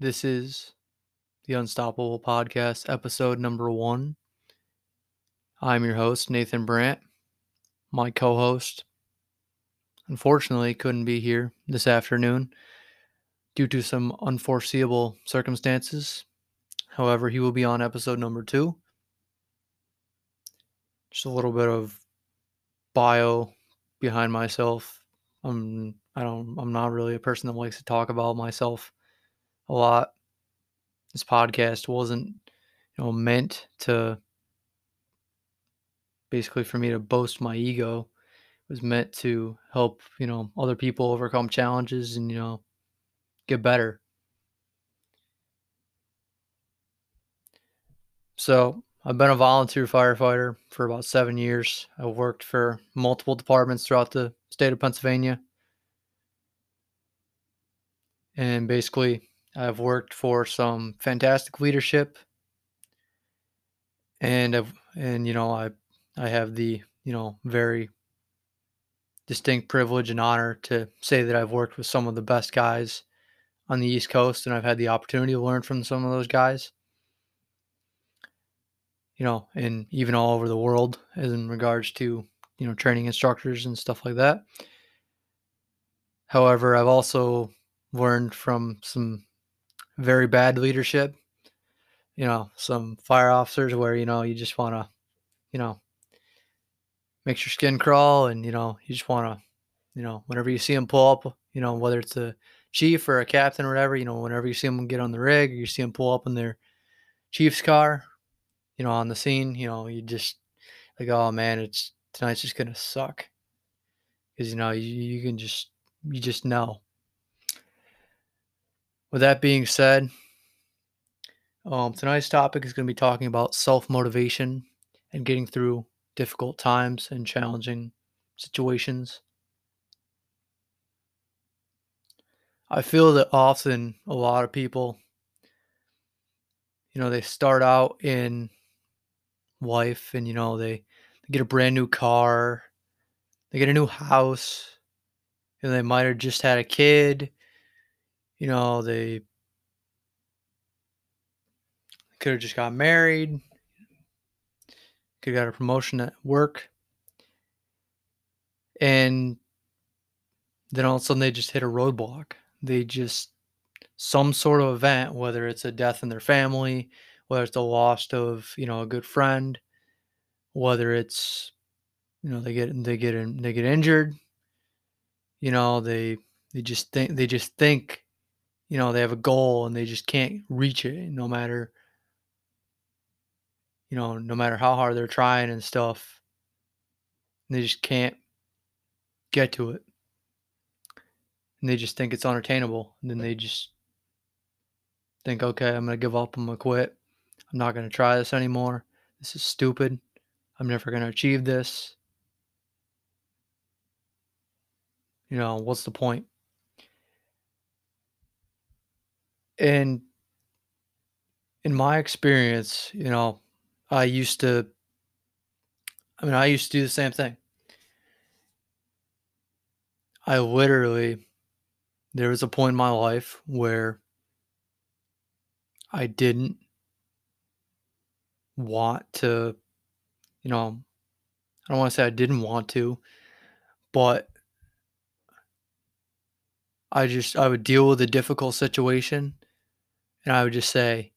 This is the Unstoppable Podcast, episode number one. I'm your host, Nathan Brandt. My co host, unfortunately, couldn't be here this afternoon due to some unforeseeable circumstances. However, he will be on episode number two. Just a little bit of bio behind myself. I'm I don't I'm not really a person that likes to talk about myself a lot. This podcast wasn't, you know, meant to basically for me to boast my ego. It was meant to help, you know, other people overcome challenges and, you know, get better. So, I've been a volunteer firefighter for about seven years. I've worked for multiple departments throughout the state of Pennsylvania. And basically, I've worked for some fantastic leadership. And I've, and you know, I I have the, you know, very distinct privilege and honor to say that I've worked with some of the best guys on the East Coast and I've had the opportunity to learn from some of those guys you know, and even all over the world as in regards to, you know, training instructors and stuff like that. However, I've also learned from some very bad leadership, you know, some fire officers where, you know, you just want to, you know, makes your skin crawl and, you know, you just want to, you know, whenever you see them pull up, you know, whether it's a chief or a captain or whatever, you know, whenever you see them get on the rig, or you see them pull up in their chief's car you know, on the scene, you know, you just like, oh man, it's tonight's just gonna suck because you know you, you can just you just know. With that being said, um, tonight's topic is going to be talking about self motivation and getting through difficult times and challenging situations. I feel that often a lot of people, you know, they start out in wife and you know they, they get a brand new car they get a new house and they might have just had a kid you know they could have just got married could have got a promotion at work. And then all of a sudden they just hit a roadblock. They just some sort of event whether it's a death in their family whether it's the loss of you know a good friend, whether it's you know they get they get in, they get injured, you know they they just think they just think you know they have a goal and they just can't reach it no matter you know no matter how hard they're trying and stuff they just can't get to it and they just think it's unattainable and then they just think okay i'm gonna give up i'm gonna quit I'm not going to try this anymore. This is stupid. I'm never going to achieve this. You know, what's the point? And in my experience, you know, I used to, I mean, I used to do the same thing. I literally, there was a point in my life where I didn't want to, you know, I don't want to say I didn't want to, but I just I would deal with a difficult situation and I would just say,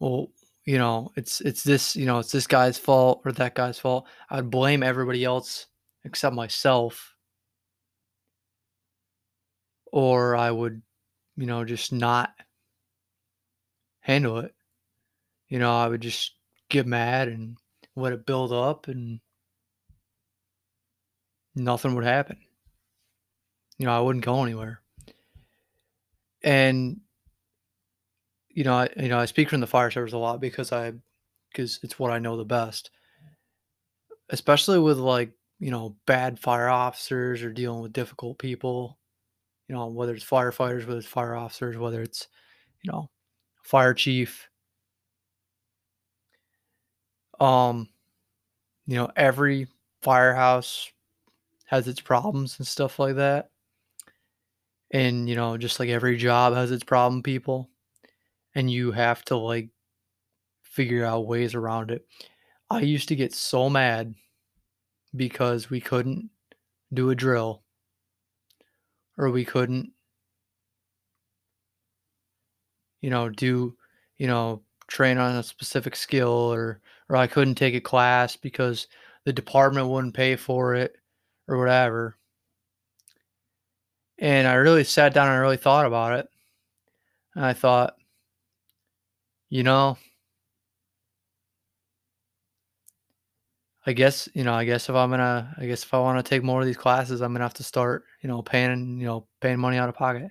well, you know, it's it's this, you know, it's this guy's fault or that guy's fault. I would blame everybody else except myself. Or I would, you know, just not handle it you know, I would just get mad and let it build up and nothing would happen. You know, I wouldn't go anywhere. And you know, I you know, I speak from the fire service a lot because I because it's what I know the best. Especially with like, you know, bad fire officers or dealing with difficult people, you know, whether it's firefighters, whether it's fire officers, whether it's, you know, fire chief, um, you know, every firehouse has its problems and stuff like that. And, you know, just like every job has its problem people, and you have to like figure out ways around it. I used to get so mad because we couldn't do a drill or we couldn't you know do you know train on a specific skill or or I couldn't take a class because the department wouldn't pay for it or whatever. And I really sat down and I really thought about it. And I thought, you know, I guess, you know, I guess if I'm gonna I guess if I want to take more of these classes, I'm gonna have to start, you know, paying, you know, paying money out of pocket.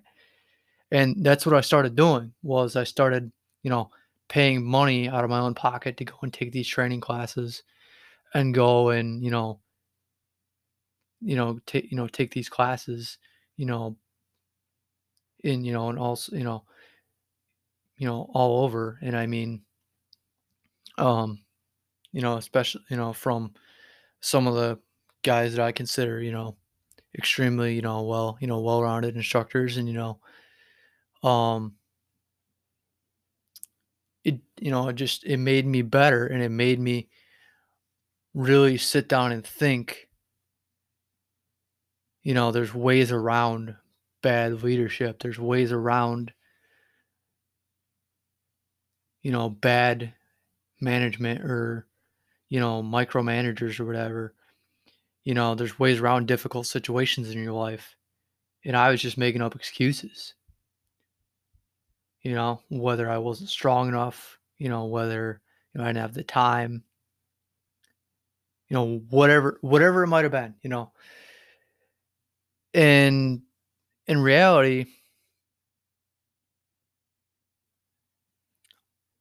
And that's what I started doing was I started, you know, paying money out of my own pocket to go and take these training classes and go and, you know, you know, take you know, take these classes, you know, in, you know, and also, you know, you know, all over. And I mean, um, you know, especially, you know, from some of the guys that I consider, you know, extremely, you know, well, you know, well-rounded instructors and, you know, um it you know, it just it made me better and it made me really sit down and think, you know, there's ways around bad leadership. There's ways around, you know, bad management or, you know, micromanagers or whatever. You know, there's ways around difficult situations in your life. And I was just making up excuses. You know, whether I wasn't strong enough, you know, whether you know I didn't have the time, you know, whatever whatever it might have been, you know. And in reality,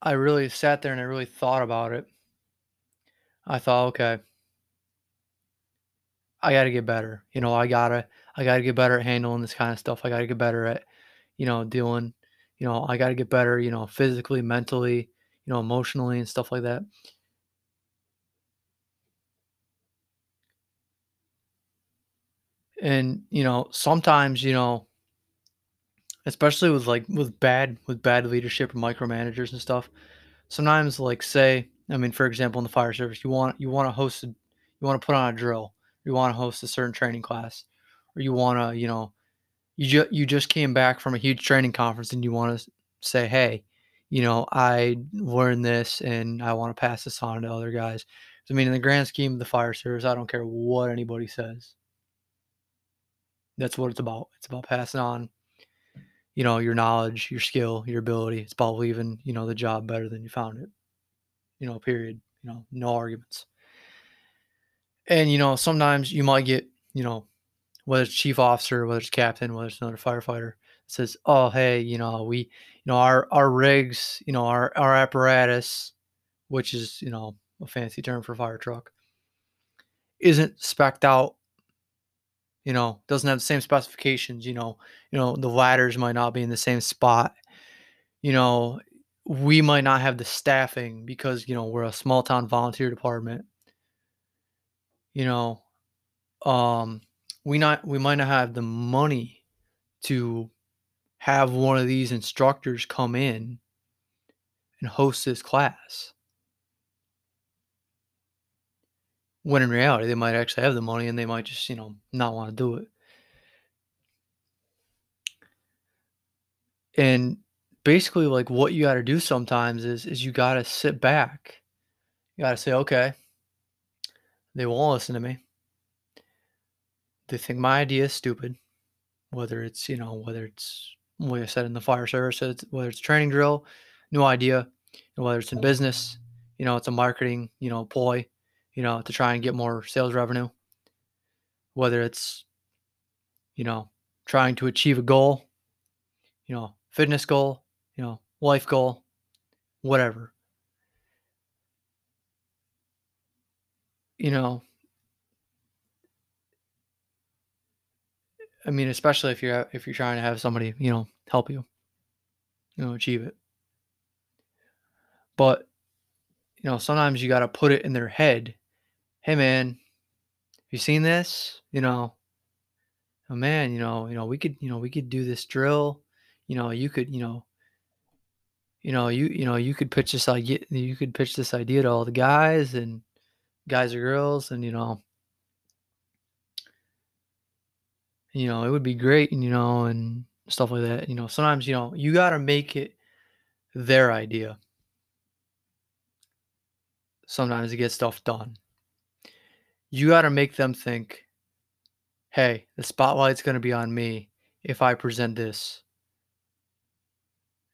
I really sat there and I really thought about it. I thought, okay, I got to get better. You know, I gotta, I gotta get better at handling this kind of stuff. I gotta get better at, you know, dealing. You know, I gotta get better. You know, physically, mentally, you know, emotionally, and stuff like that. And you know, sometimes, you know, especially with like with bad with bad leadership micromanagers and stuff. Sometimes, like, say, I mean, for example, in the fire service, you want you want to host a, you want to put on a drill, you want to host a certain training class, or you want to, you know, you you just came back from a huge training conference and you want to say, hey, you know, I learned this and I want to pass this on to other guys. I mean, in the grand scheme of the fire service, I don't care what anybody says. That's what it's about. It's about passing on, you know, your knowledge, your skill, your ability. It's about leaving, you know, the job better than you found it. You know, period. You know, no arguments. And you know, sometimes you might get, you know, whether it's chief officer, whether it's captain, whether it's another firefighter, says, "Oh, hey, you know, we, you know, our our rigs, you know, our our apparatus, which is you know a fancy term for fire truck, isn't specked out. You know, doesn't have the same specifications. You know, you know, the ladders might not be in the same spot. You know, we might not have the staffing because you know we're a small town volunteer department. You know, um, we not we might not have the money to have one of these instructors come in and host this class. When in reality, they might actually have the money and they might just, you know, not want to do it. And basically, like what you got to do sometimes is is you got to sit back. You got to say, okay, they won't listen to me. They think my idea is stupid. Whether it's, you know, whether it's like I said in the fire service, whether it's training drill, new idea, and whether it's in business, you know, it's a marketing, you know, ploy, you know, to try and get more sales revenue. Whether it's, you know, trying to achieve a goal, you know, fitness goal, you know, life goal, whatever. You know, I mean, especially if you're if you're trying to have somebody, you know, help you, you know, achieve it. But you know, sometimes you got to put it in their head. Hey, man, you seen this? You know, oh man, you know, you know, we could, you know, we could do this drill. You know, you could, you know, you know, you, you know, you could pitch this idea, you could pitch this idea to all the guys and guys or girls, and you know, you know, it would be great, and you know, and stuff like that. You know, sometimes, you know, you got to make it their idea. Sometimes to get stuff done. You got to make them think, hey, the spotlight's going to be on me if I present this.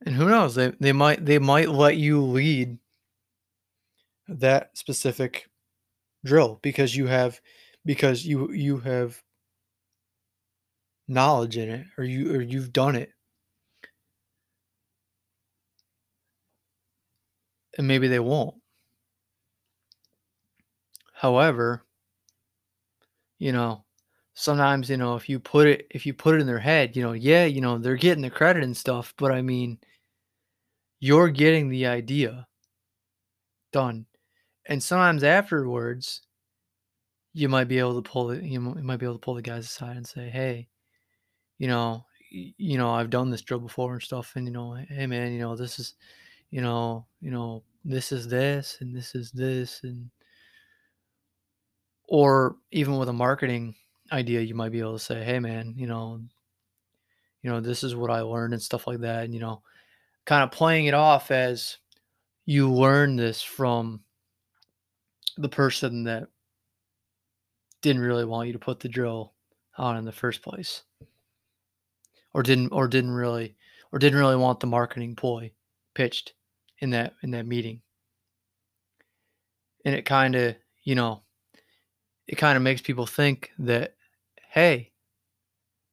And who knows? They they might they might let you lead that specific drill because you have because you you have knowledge in it or you or you've done it. And maybe they won't. However, you know, sometimes you know if you put it if you put it in their head you know yeah you know they're getting the credit and stuff but i mean you're getting the idea done and sometimes afterwards you might be able to pull it you might be able to pull the guys aside and say hey you know you know i've done this drill before and stuff and you know hey man you know this is you know you know this is this and this is this and or even with a marketing idea, you might be able to say, "Hey, man, you know, you know, this is what I learned and stuff like that." And you know, kind of playing it off as you learn this from the person that didn't really want you to put the drill on in the first place, or didn't, or didn't really, or didn't really want the marketing ploy pitched in that in that meeting. And it kind of, you know, it kind of makes people think that hey,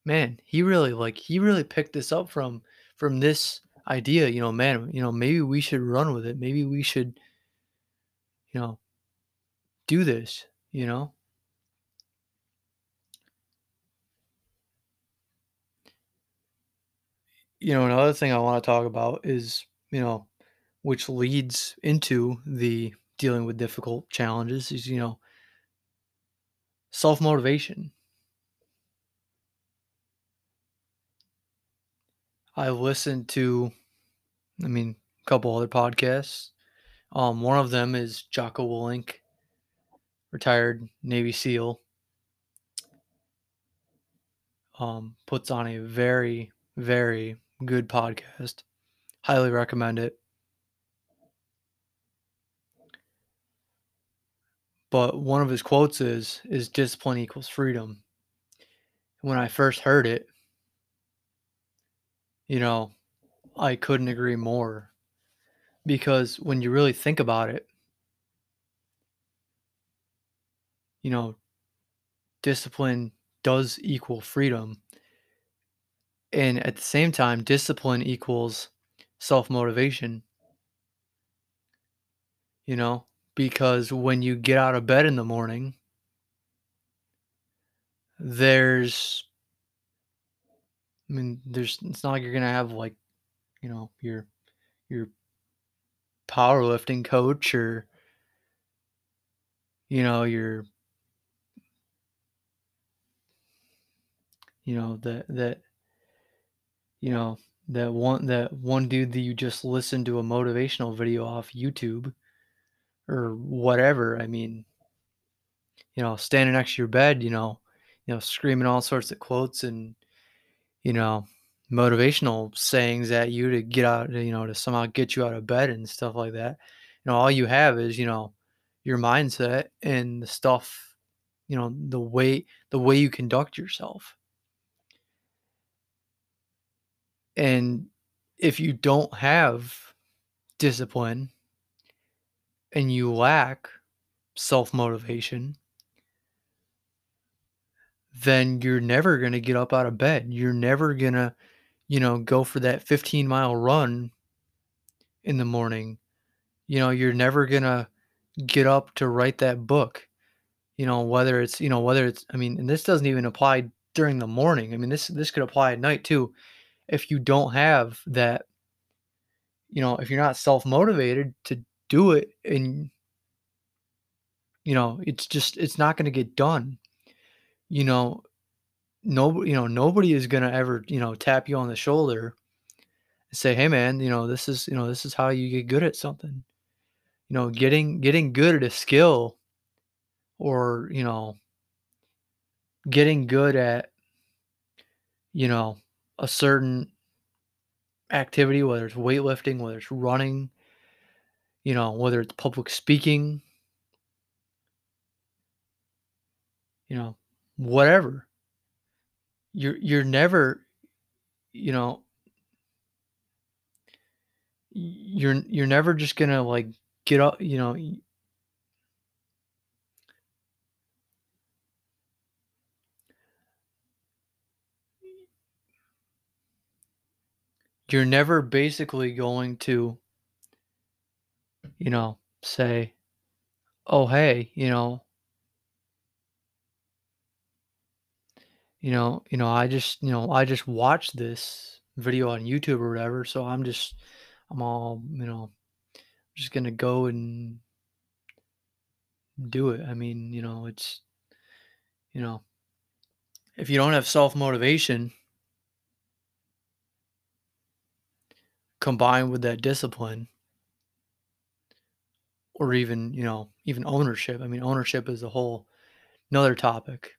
man, he really like he really picked this up from from this idea, you know, man, you know, maybe we should run with it. Maybe we should you know do this, you know? You know, another thing I want to talk about is, you know, which leads into the dealing with difficult challenges is, you know, self motivation. I listened to, I mean, a couple other podcasts. Um, one of them is Jocko Willink, retired Navy SEAL. Um, puts on a very, very good podcast. Highly recommend it. But one of his quotes is is discipline equals freedom. When I first heard it, you know, I couldn't agree more. Because when you really think about it, you know, discipline does equal freedom. And at the same time, discipline equals self motivation. You know, because when you get out of bed in the morning, there's I mean, there's it's not like you're gonna have like, you know, your your powerlifting coach or you know, your you know, that that you know, that one that one dude that you just listened to a motivational video off YouTube or whatever. I mean, you know, standing next to your bed, you know, you know, screaming all sorts of quotes and you know, motivational sayings at you to get out, you know, to somehow get you out of bed and stuff like that. You know, all you have is, you know, your mindset and the stuff, you know, the way the way you conduct yourself. And if you don't have discipline and you lack self motivation, then you're never going to get up out of bed. You're never going to, you know, go for that 15 mile run in the morning. You know, you're never going to get up to write that book. You know, whether it's, you know, whether it's, I mean, and this doesn't even apply during the morning. I mean, this, this could apply at night too. If you don't have that, you know, if you're not self motivated to do it and, you know, it's just, it's not going to get done you know, nobody, you know, nobody is gonna ever, you know, tap you on the shoulder and say, "Hey, man, you know, this is, you know, this is how you get good at something." You know, getting getting good at a skill, or you know, getting good at, you know, a certain activity, whether it's weightlifting, whether it's running, you know, whether it's public speaking, you know, whatever. You're you're never, you know, you're you're never just gonna like get up, you know. You're never basically going to, you know, say, "Oh, hey, you know, you know, you know, I just, you know, I just watched this video on YouTube or whatever, so I'm just, I'm all, you know, just gonna go and do it." I mean, you know, it's, you know, if you don't have self motivation combined with that discipline, or even, you know, even ownership. I mean, ownership is a whole another topic.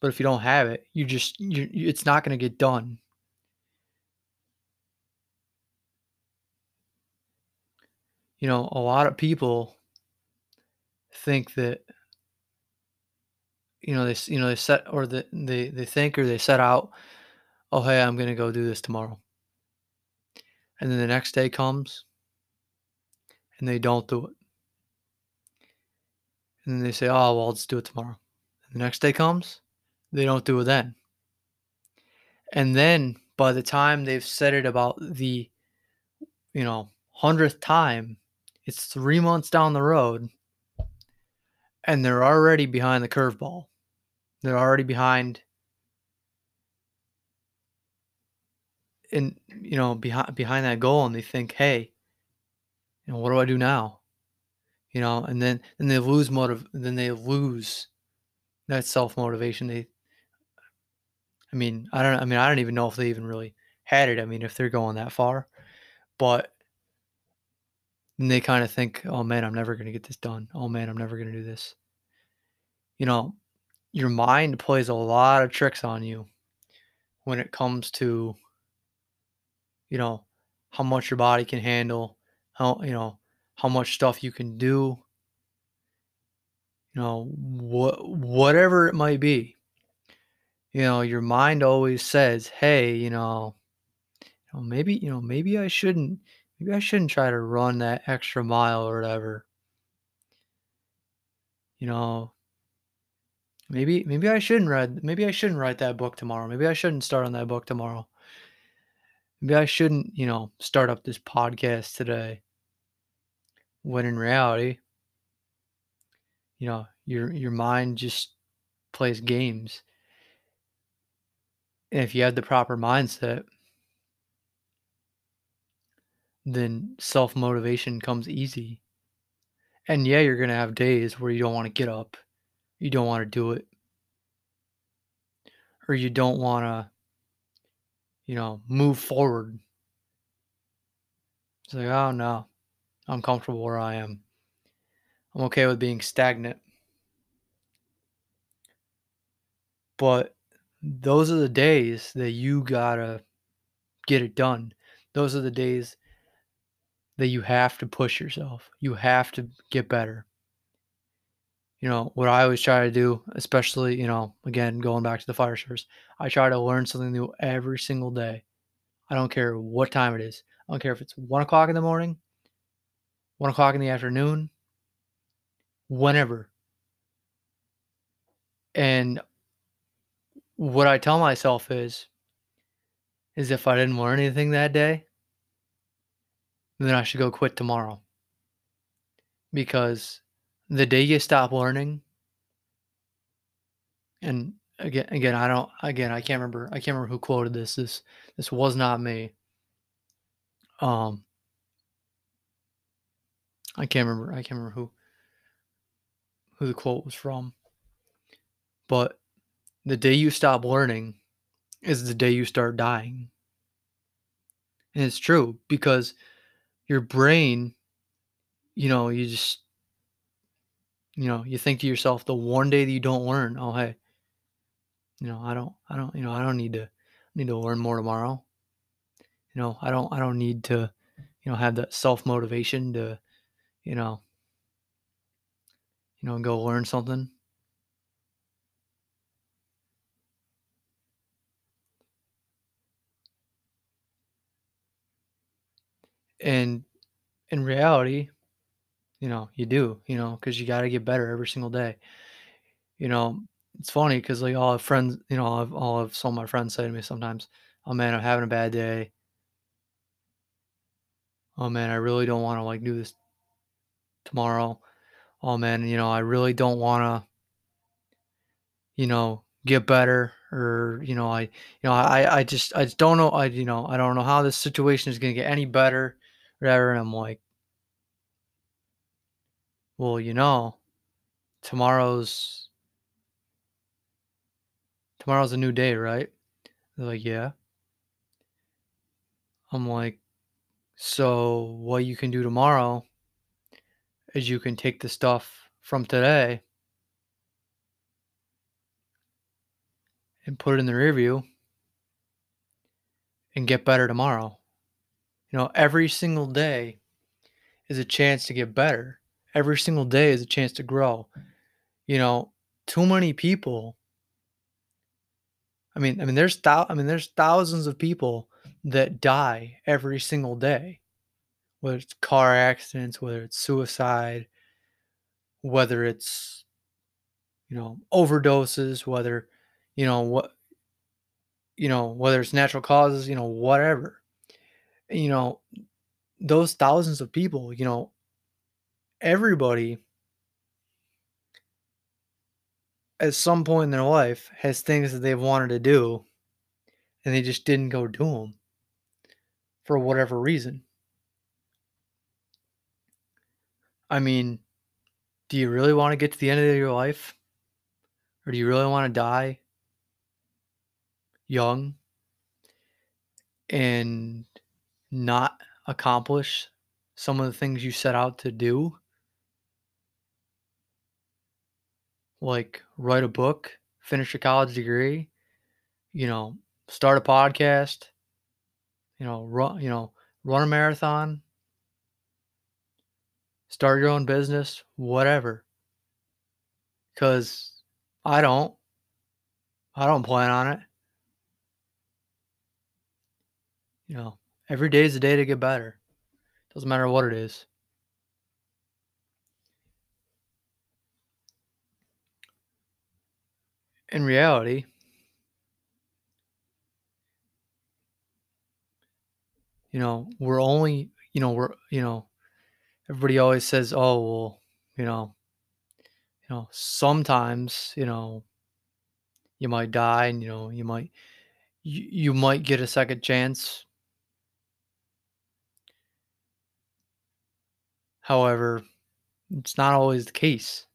But if you don't have it, you just you it's not going to get done. You know, a lot of people think that you know they you know they set or the, they they think or they set out, oh hey, I'm going to go do this tomorrow. And then the next day comes and they don't do it. And then they say, "Oh, well, just do it tomorrow." And the next day comes, they don't do it then. And then by the time they've said it about the, you know, 100th time, it's 3 months down the road and they're already behind the curveball. They're already behind and you know, behind behind that goal and they think, "Hey, you know, what do I do now?" You know, and then and they lose motive then they lose that self-motivation. They I mean, I don't I mean, I don't even know if they even really had it. I mean, if they're going that far, but then they kind of think, "Oh man, I'm never going to get this done. Oh man, I'm never going to do this." You know, your mind plays a lot of tricks on you when it comes to, you know, how much your body can handle, how, you know, how much stuff you can do, you know, what whatever it might be. You know, your mind always says, "Hey, you know, you know, maybe, you know, maybe I shouldn't maybe I shouldn't try to run that extra mile or whatever." You know, maybe maybe I shouldn't read maybe I shouldn't write that book tomorrow. Maybe I shouldn't start on that book tomorrow. Maybe I shouldn't, you know, start up this podcast today. When in reality, you know, your your mind just plays games. And if you have the proper mindset, then self-motivation comes easy. And yeah, you're going to have days where you don't want to get up. You don't want to do it. Or you don't want to, you know, move forward. It's like, "Oh no, I'm comfortable where I am. I'm okay with being stagnant." But those are the days that you got to get it done. Those are the days that you have to push yourself. You have to get better. You know, what I always try to do, especially, you know, again, going back to the fire service, I try to learn something new every single day. I don't care what time it is. I don't care if it's one o'clock in the morning, one o'clock in the afternoon, whenever. And what I tell myself is, is if I didn't learn anything that day, then I should go quit tomorrow. Because the day you stop learning, and again, again, I don't, again, I can't remember, I can't remember who quoted this. This, this was not me. Um, I can't remember, I can't remember who, who the quote was from. But the day you stop learning is the day you start dying. And it's true because your brain, you know, you just, you know, you think to yourself, the one day that you don't learn, oh, hey, you know, I don't, I don't, you know, I don't need to, need to learn more tomorrow. You know, I don't, I don't need to, you know, have that self motivation to, you know, you know, go learn something. And in reality, you know, you do, you know, because you got to get better every single day. You know, it's funny because like all have friends, you know, I've all of some of my friends say to me sometimes, "Oh man, I'm having a bad day. Oh man, I really don't want to like do this tomorrow. Oh man, you know, I really don't want to, you know, get better or you know, I, you know, I, I just, I just don't know, I, you know, I don't know how this situation is gonna get any better, whatever." And I'm like, well, you know, tomorrow's tomorrow's a new day, right? They're like, yeah. I'm like, so what you can do tomorrow is you can take the stuff from today and put it in the review and get better tomorrow. You know, every single day is a chance to get better. Every single day is a chance to grow. You know, too many people I mean, I mean there's thou- I mean there's thousands of people that die every single day. Whether it's car accidents, whether it's suicide, whether it's you know, overdoses, whether you know what you know, whether it's natural causes, you know, whatever. You know, those thousands of people, you know, everybody at some point in their life has things that they've wanted to do and they just didn't go do them for whatever reason. I mean, do you really want to get to the end of your life? Or do you really want to die young and not accomplish some of the things you set out to do? Like write a book, finish a college degree, you know, start a podcast, you know, run, you know, run a marathon, start your own business, whatever. Cuz I don't I don't plan on it. You know, every day is a day to get better. Doesn't matter what it is. In reality, you know, we're only, you know, we're, you know, everybody always says, "Oh, well, you know, you know, sometimes, you know, you might die and, you know, you might you, you might get a second chance." However, it's not always the case.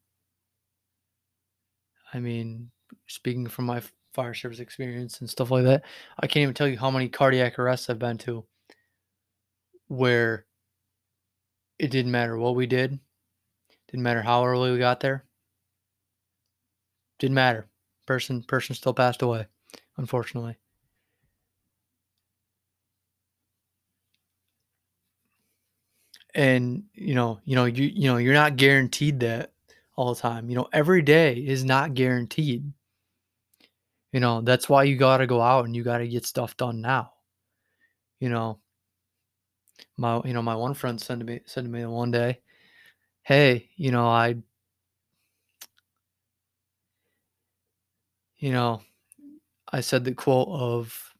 I mean, speaking from my fire service experience and stuff like that, I can't even tell you how many cardiac arrests I've been to where it didn't matter what we did, didn't matter how early we got there, didn't matter. Person person still passed away, unfortunately. And you know, you know, you you know, you're not guaranteed that all the time. You know, every day is not guaranteed. You know, that's why you got to go out and you got to get stuff done now. You know, my you know, my one friend said to me said to me one day, "Hey, you know, I you know, I said the quote of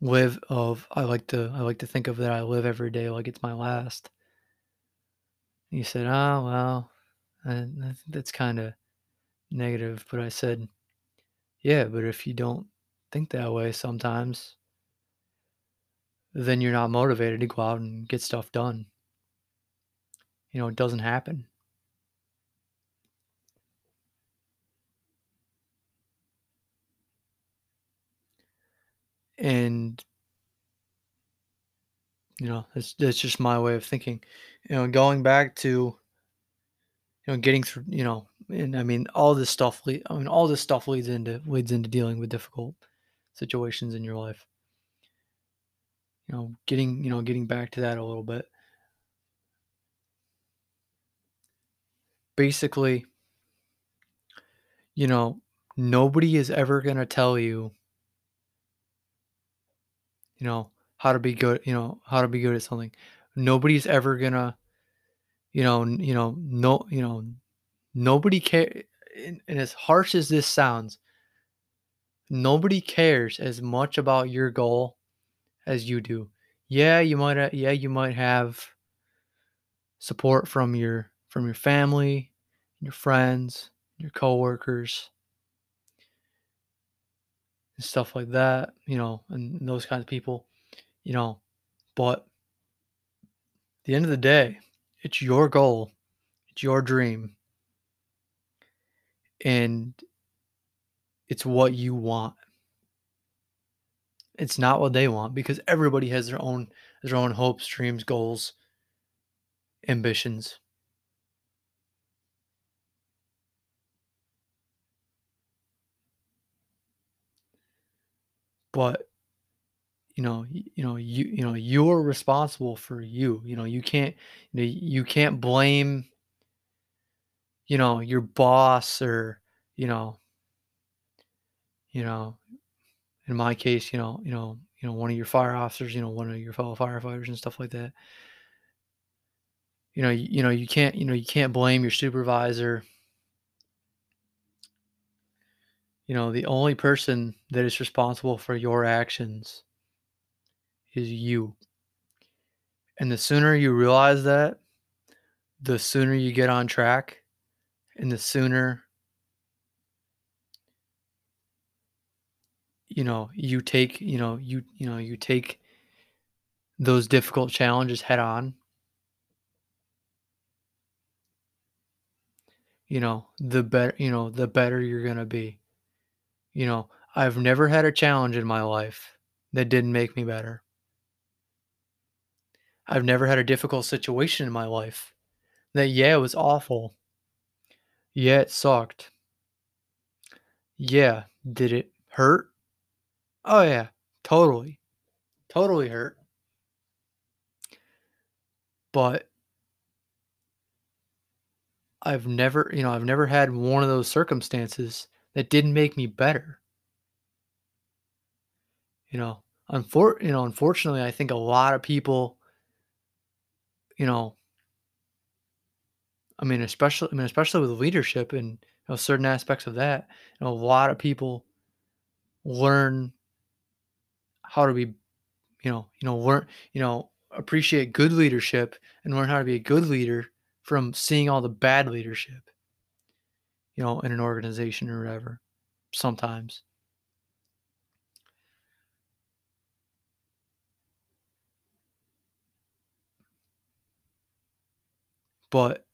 live of I like to I like to think of that I live every day like it's my last." He said, "Oh, well, that's kind of negative." But I said, "Yeah, but if you don't think that way sometimes, then you're not motivated to go out and get stuff done. You know, it doesn't happen." and you know that's that's just my way of thinking you know going back to you know getting through you know and i mean all this stuff le- i mean all this stuff leads into leads into dealing with difficult situations in your life. You know getting you know getting back to that a little bit. Basically you know nobody is ever going to tell you you know how to be good you know how to be good at something. Nobody's ever going to you know you know no you know nobody care and, as harsh as this sounds nobody cares as much about your goal as you do. Yeah you might ha- yeah you might have support from your from your family your friends your coworkers and stuff like that you know and, and those kinds of people you know but at the end of the day it's your goal it's your dream and it's what you want. It's not what they want because everybody has their own their own hopes dreams goals ambitions. But you know you know you you know you're responsible for you you know you can't you, know, you can't blame you know your boss or you know you know in my case you know you know you know one of your fire officers you know one of your fellow firefighters and stuff like that. You know you, you know you can't you know you can't blame your supervisor you know the only person that is responsible for your actions is you. And the sooner you realize that the sooner you get on track and the sooner you know you take you know you you know you take those difficult challenges head on you know the better you know the better you're going to be. You know i've never had a challenge in my life that didn't make me better. I've never had a difficult situation in my life that yeah it was awful yeah it sucked. Yeah did it hurt? Oh yeah totally totally hurt. But I've never, you know, I've never had one of those circumstances that didn't make me better. You know, unfor- you know, unfortunately, I think a lot of people, you know, I mean, especially, I mean, especially with leadership and you know, certain aspects of that, you know, a lot of people learn how to be, you know, you know, learn, you know, appreciate good leadership and learn how to be a good leader from seeing all the bad leadership, you know, in an organization or whatever. Sometimes. But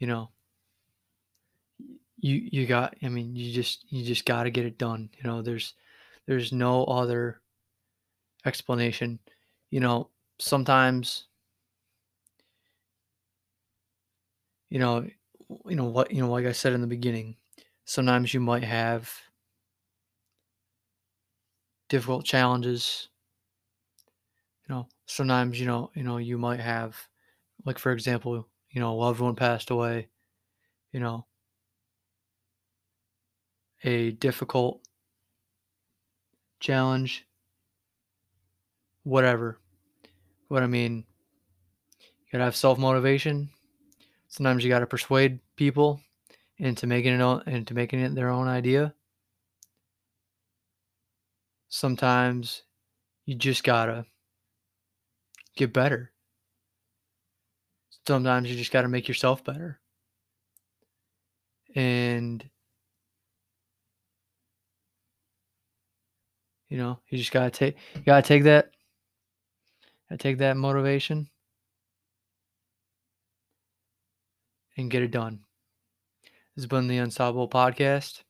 you know, you you got I mean, you just you just got to get it done. You know, there's there's no other explanation. You know, sometimes you know, you know what, you know, like I said in the beginning, sometimes you might have difficult challenges. You know, sometimes you know, you know, you might have like for example, you know, a loved one passed away, you know, a difficult challenge, whatever. What I mean, you gotta have self motivation. Sometimes you gotta persuade people into making it into making it their own idea. Sometimes you just gotta get better. Sometimes you just gotta make yourself better. And you know, you just gotta take you gotta take that gotta take that motivation and get it done. This has been the Unstoppable Podcast.